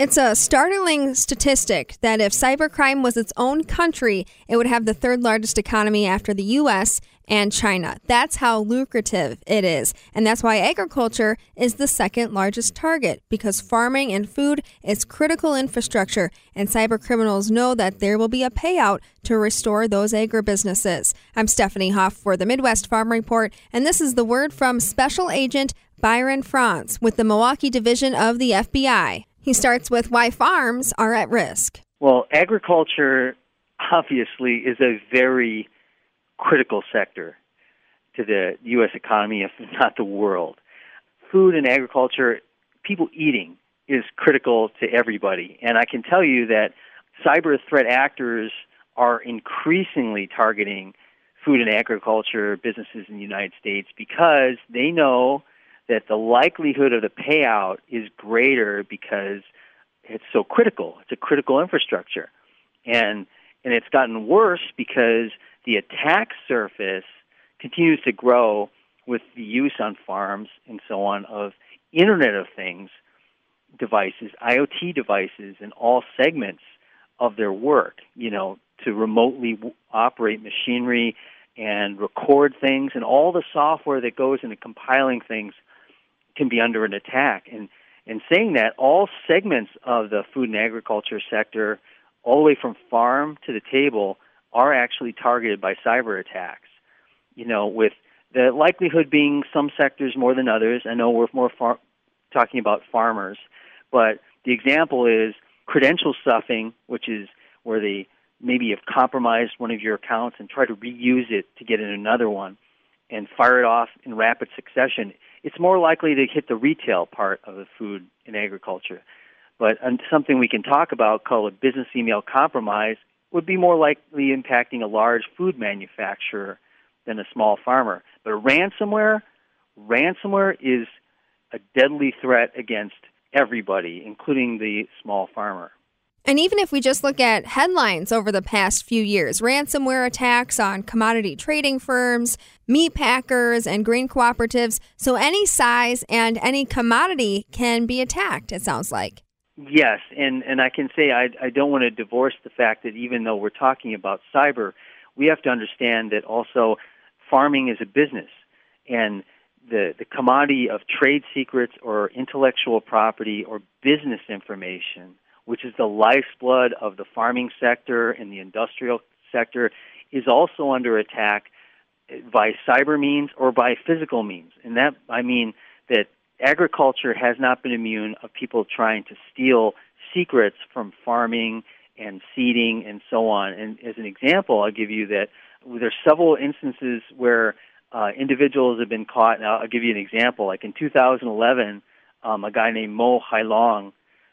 It's a startling statistic that if cybercrime was its own country, it would have the third largest economy after the US and China. That's how lucrative it is. And that's why agriculture is the second largest target because farming and food is critical infrastructure, and cybercriminals know that there will be a payout to restore those agribusinesses. I'm Stephanie Hoff for the Midwest Farm Report, and this is the word from Special Agent Byron France with the Milwaukee Division of the FBI. He starts with why farms are at risk. Well, agriculture obviously is a very critical sector to the U.S. economy, if not the world. Food and agriculture, people eating, is critical to everybody. And I can tell you that cyber threat actors are increasingly targeting food and agriculture businesses in the United States because they know that the likelihood of the payout is greater because it's so critical. It's a critical infrastructure. And and it's gotten worse because the attack surface continues to grow with the use on farms and so on of Internet of Things devices, IoT devices, in all segments of their work, you know, to remotely operate machinery and record things, and all the software that goes into compiling things can be under an attack. And and saying that, all segments of the food and agriculture sector, all the way from farm to the table, are actually targeted by cyber attacks. You know, with the likelihood being some sectors more than others. I know we're more far- talking about farmers, but the example is credential stuffing, which is where they maybe have compromised one of your accounts and try to reuse it to get in another one and fire it off in rapid succession it's more likely to hit the retail part of the food and agriculture. But something we can talk about called a business email compromise would be more likely impacting a large food manufacturer than a small farmer. But ransomware, ransomware is a deadly threat against everybody, including the small farmer. And even if we just look at headlines over the past few years, ransomware attacks on commodity trading firms, meat packers, and grain cooperatives, so any size and any commodity can be attacked, it sounds like. Yes, and, and I can say I, I don't want to divorce the fact that even though we're talking about cyber, we have to understand that also farming is a business. And the, the commodity of trade secrets or intellectual property or business information which is the lifeblood of the farming sector and the industrial sector, is also under attack by cyber means or by physical means. And that, I mean, that agriculture has not been immune of people trying to steal secrets from farming and seeding and so on. And as an example, I'll give you that there's several instances where uh, individuals have been caught. I'll, I'll give you an example. Like in 2011, um, a guy named Mo Hailong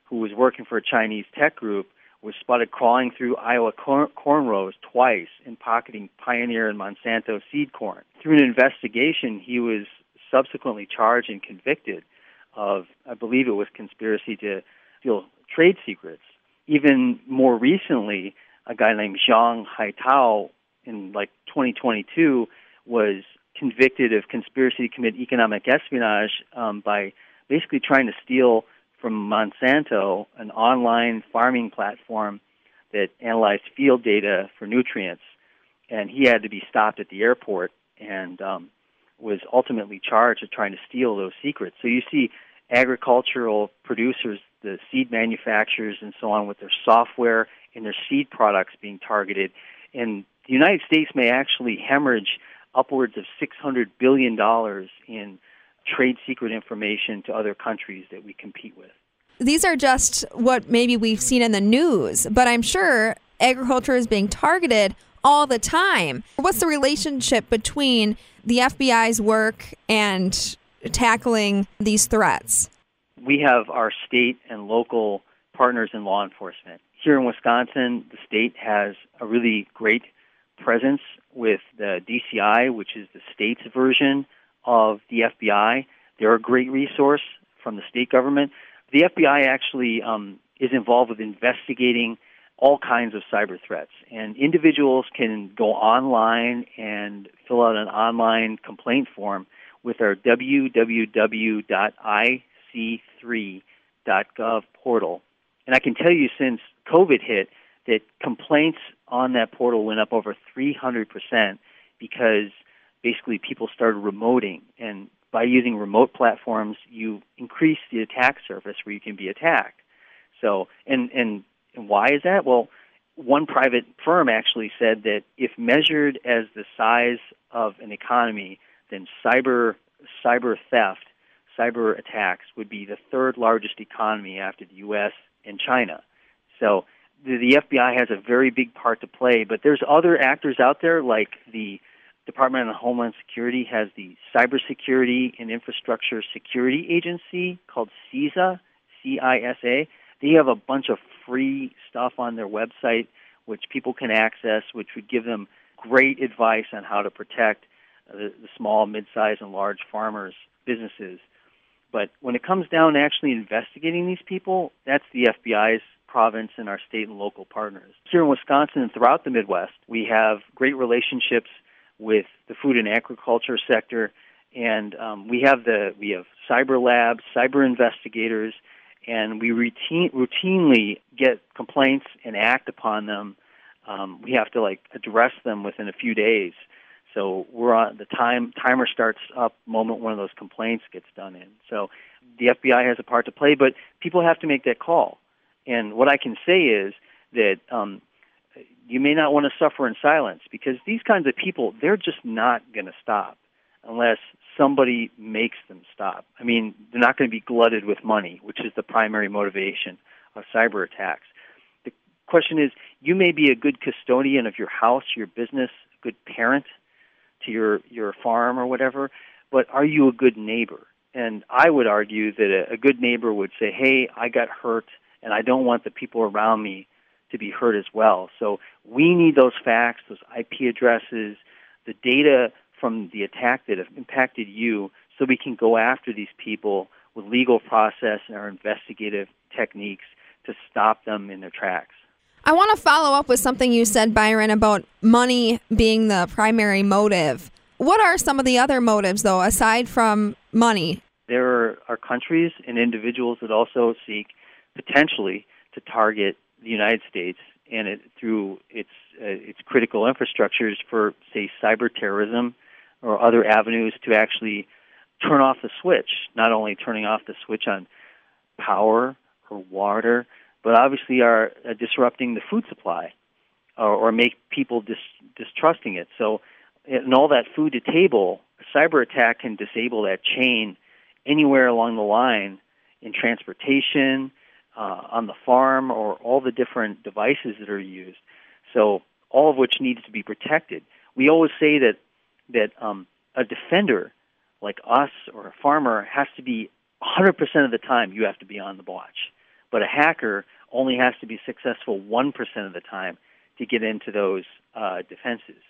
who was working for a Chinese tech group, was spotted crawling through Iowa corn, corn rows twice and pocketing Pioneer and Monsanto seed corn. Through an investigation, he was subsequently charged and convicted of, I believe it was conspiracy to steal trade secrets. Even more recently, a guy named Zhang Haitao in like 2022 was convicted of conspiracy to commit economic espionage um, by basically trying to steal from Monsanto, an online farming platform that analyzed field data for nutrients, and he had to be stopped at the airport and um, was ultimately charged with trying to steal those secrets. So you see agricultural producers, the seed manufacturers, and so on, with their software and their seed products being targeted. And the United States may actually hemorrhage upwards of $600 billion in trade secret information to other countries that we compete with. These are just what maybe we've seen in the news, but I'm sure agriculture is being targeted all the time. What's the relationship between the FBI's work and tackling these threats? We have our state and local partners in law enforcement. Here in Wisconsin, the state has a really great presence with the DCI, which is the state's version of the FBI. They're a great resource from the state government. the FBI actually um, is involved with investigating all kinds of cyber threats. And individuals can go online and fill out an online complaint form with our www.ic3.gov portal. And I can tell you since COVID hit that complaints on that portal went up over 300% because basically people started remoting. And by using remote platforms, you increase the attack surface where you can be attacked. So, and, and and why is that? Well, one private firm actually said that if measured as the size of an economy, then cyber cyber theft, cyber attacks would be the third largest economy after the U.S. and China. So the, the FBI has a very big part to play, but there's other actors out there like the Department of Homeland Security has the Cybersecurity and Infrastructure Security Agency called CISA, C-I-S-A. They have a bunch of free stuff on their website which people can access, which would give them great advice on how to protect the, the small, mid-sized, and large farmers' businesses. But when it comes down to actually investigating these people, that's the FBI's province and our state and local partners. Here in Wisconsin and throughout the Midwest, we have great relationships with the food and agriculture sector, and um, we have the we have cyber labs, cyber investigators, and we routine, routinely get complaints and act upon them. Um, we have to like address them within a few days. So we're on the time timer starts up moment one of those complaints gets done in. So the FBI has a part to play, but people have to make that call. And what I can say is that um, you may not want to suffer in silence because these kinds of people they're just not going to stop unless somebody makes them stop. I mean, they're not going to be glutted with money, which is the primary motivation of cyber attacks. The question is, you may be a good custodian of your house, your business, good parent to your your farm or whatever, but are you a good neighbor? And I would argue that a, a good neighbor would say, "Hey, I got hurt, and I don't want the people around me to be heard as well." So we need those facts, those IP addresses, the data from the attack that have impacted you so we can go after these people with legal process and our investigative techniques to stop them in their tracks. I want to follow up with something you said, Byron, about money being the primary motive. What are some of the other motives, though, aside from money? There are countries and individuals that also seek potentially to target the United States and it, through its uh, its critical infrastructures for, say, cyber terrorism or other avenues to actually turn off the switch, not only turning off the switch on power or water, but obviously are uh, disrupting the food supply or, or make people dis- distrusting it. So, and all that food to table, a cyber attack can disable that chain anywhere along the line in transportation, uh, on the farm, or all the different devices that are used. So, all of which needs to be protected. We always say that that um, a defender like us or a farmer has to be 100% of the time you have to be on the watch. But a hacker only has to be successful 1% of the time to get into those uh, defenses.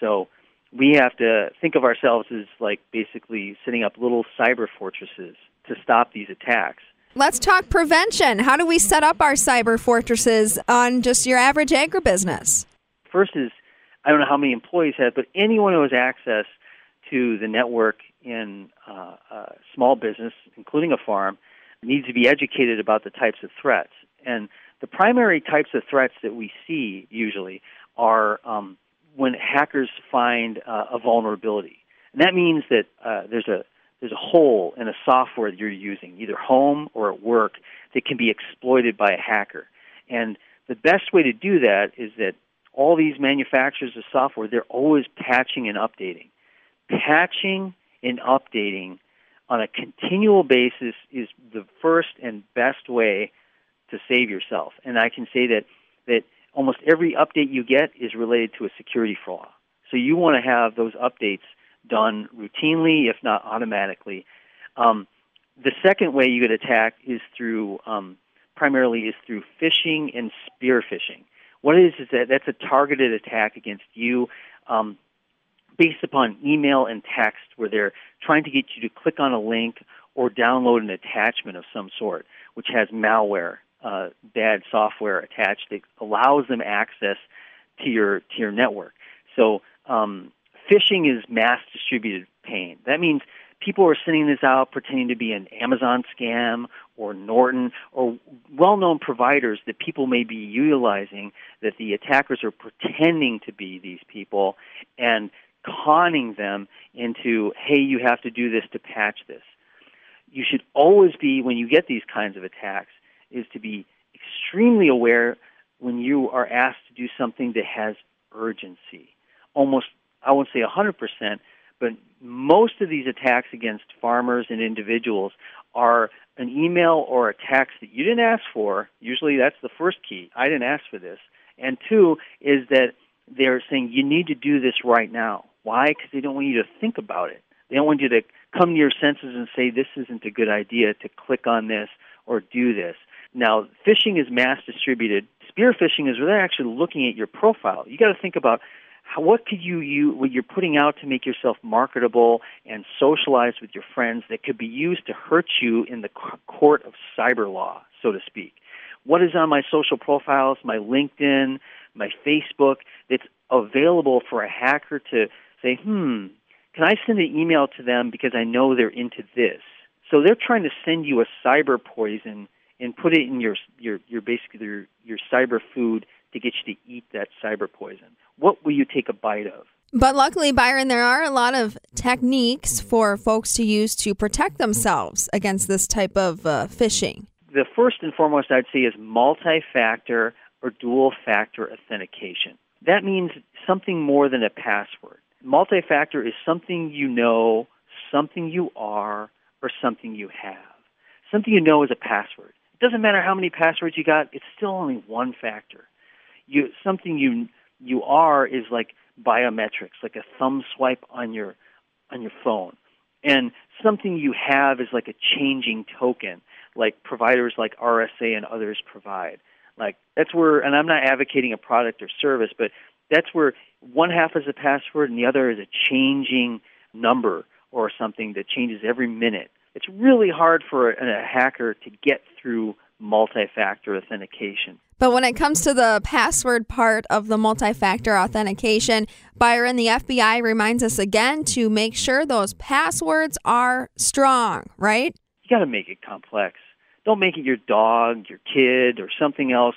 So we have to think of ourselves as like basically setting up little cyber fortresses to stop these attacks. Let's talk prevention. How do we set up our cyber fortresses on just your average agribusiness? First is I don't know how many employees have, but anyone who has access to the network in uh, a small business, including a farm, needs to be educated about the types of threats. And the primary types of threats that we see usually are um, when hackers find uh, a vulnerability, and that means that uh, there's a there's a hole in a software that you're using, either home or at work, that can be exploited by a hacker. And the best way to do that is that all these manufacturers of software, they're always patching and updating. Patching and updating on a continual basis is the first and best way to save yourself. And I can say that, that almost every update you get is related to a security flaw. So you want to have those updates done routinely, if not automatically. Um, the second way you get attacked is through um, primarily is through phishing and spear phishing. What it is is that that's a targeted attack against you um, based upon email and text where they're trying to get you to click on a link or download an attachment of some sort, which has malware, uh, bad software attached that allows them access to your to your network. So um, phishing is mass distributed pain. That means people are sending this out pretending to be an Amazon scam or Norton or well known providers that people may be utilizing that the attackers are pretending to be these people and conning them into, hey, you have to do this to patch this. You should always be, when you get these kinds of attacks, is to be extremely aware when you are asked to do something that has urgency. Almost, I won't say 100%, but most of these attacks against farmers and individuals are an email or a text that you didn't ask for. Usually that's the first key. I didn't ask for this. And two is that they're saying you need to do this right now. Why? Because they don't want you to think about it. They don't want you to come to your senses and say this isn't a good idea to click on this or do this. Now, phishing is mass distributed. Spear phishing is where they're actually looking at your profile. You got to think about how, what could you use what you're putting out to make yourself marketable and socialize with your friends that could be used to hurt you in the court of cyber law, so to speak. What is on my social profiles, my LinkedIn, my Facebook that's available for a hacker to say, hmm, can I send an email to them because I know they're into this? So they're trying to send you a cyber poison and put it in your your your basically your, your cyber food to get you to eat that cyber poison what will you take a bite of? But luckily, Byron, there are a lot of techniques for folks to use to protect themselves against this type of uh, phishing. The first and foremost I'd say is multi factor or dual factor authentication. That means something more than a password. Multi factor is something you know, something you are, or something you have. Something you know is a password. It doesn't matter how many passwords you got, it's still only one factor. You, something you you are is like biometrics, like a thumb swipe on your on your phone. And something you have is like a changing token, like providers like RSA and others provide. Like that's where and I'm not advocating a product or service, but that's where one half is a password and the other is a changing number or something that changes every minute. It's really hard for a, a hacker to get through multi-factor authentication. But when it comes to the password part of the multi factor authentication, Byron, the FBI reminds us again to make sure those passwords are strong, right? You got to make it complex. Don't make it your dog, your kid, or something else.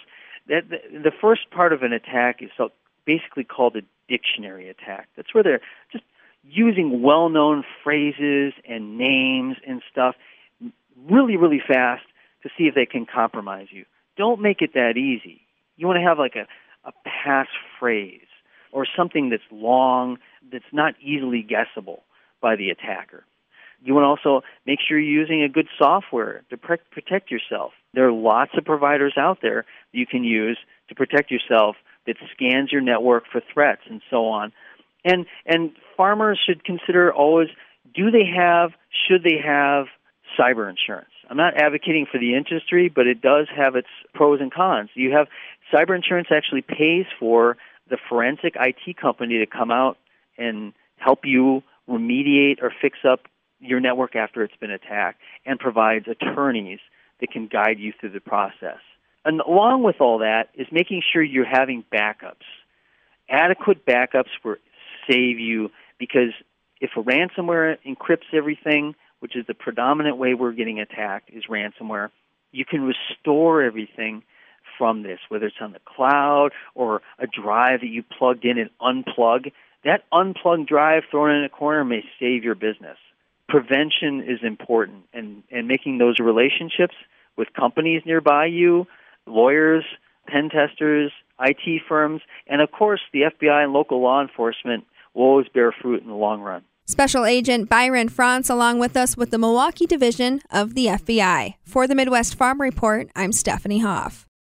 That the, the first part of an attack is basically called a dictionary attack. That's where they're just using well-known phrases and names and stuff really, really fast to see if they can compromise you don't make it that easy. You want to have like a, a pass phrase or something that's long, that's not easily guessable by the attacker. You want to also make sure you're using a good software to pre- protect yourself. There are lots of providers out there you can use to protect yourself that scans your network for threats and so on. And and farmers should consider always do they have should they have cyber insurance? I'm not advocating for the industry, but it does have its pros and cons. You have cyber insurance actually pays for the forensic IT company to come out and help you remediate or fix up your network after it's been attacked and provides attorneys that can guide you through the process. And along with all that is making sure you're having backups. Adequate backups will save you because if a ransomware encrypts everything, which is the predominant way we're getting attacked, is ransomware. You can restore everything from this, whether it's on the cloud or a drive that you plugged in and unplug. That unplugged drive thrown in a corner may save your business. Prevention is important, and, and making those relationships with companies nearby you, lawyers, pen testers, IT firms, and of course the FBI and local law enforcement will always bear fruit in the long run. Special Agent Byron France along with us with the Milwaukee Division of the FBI. For the Midwest Farm Report, I'm Stephanie Hoff.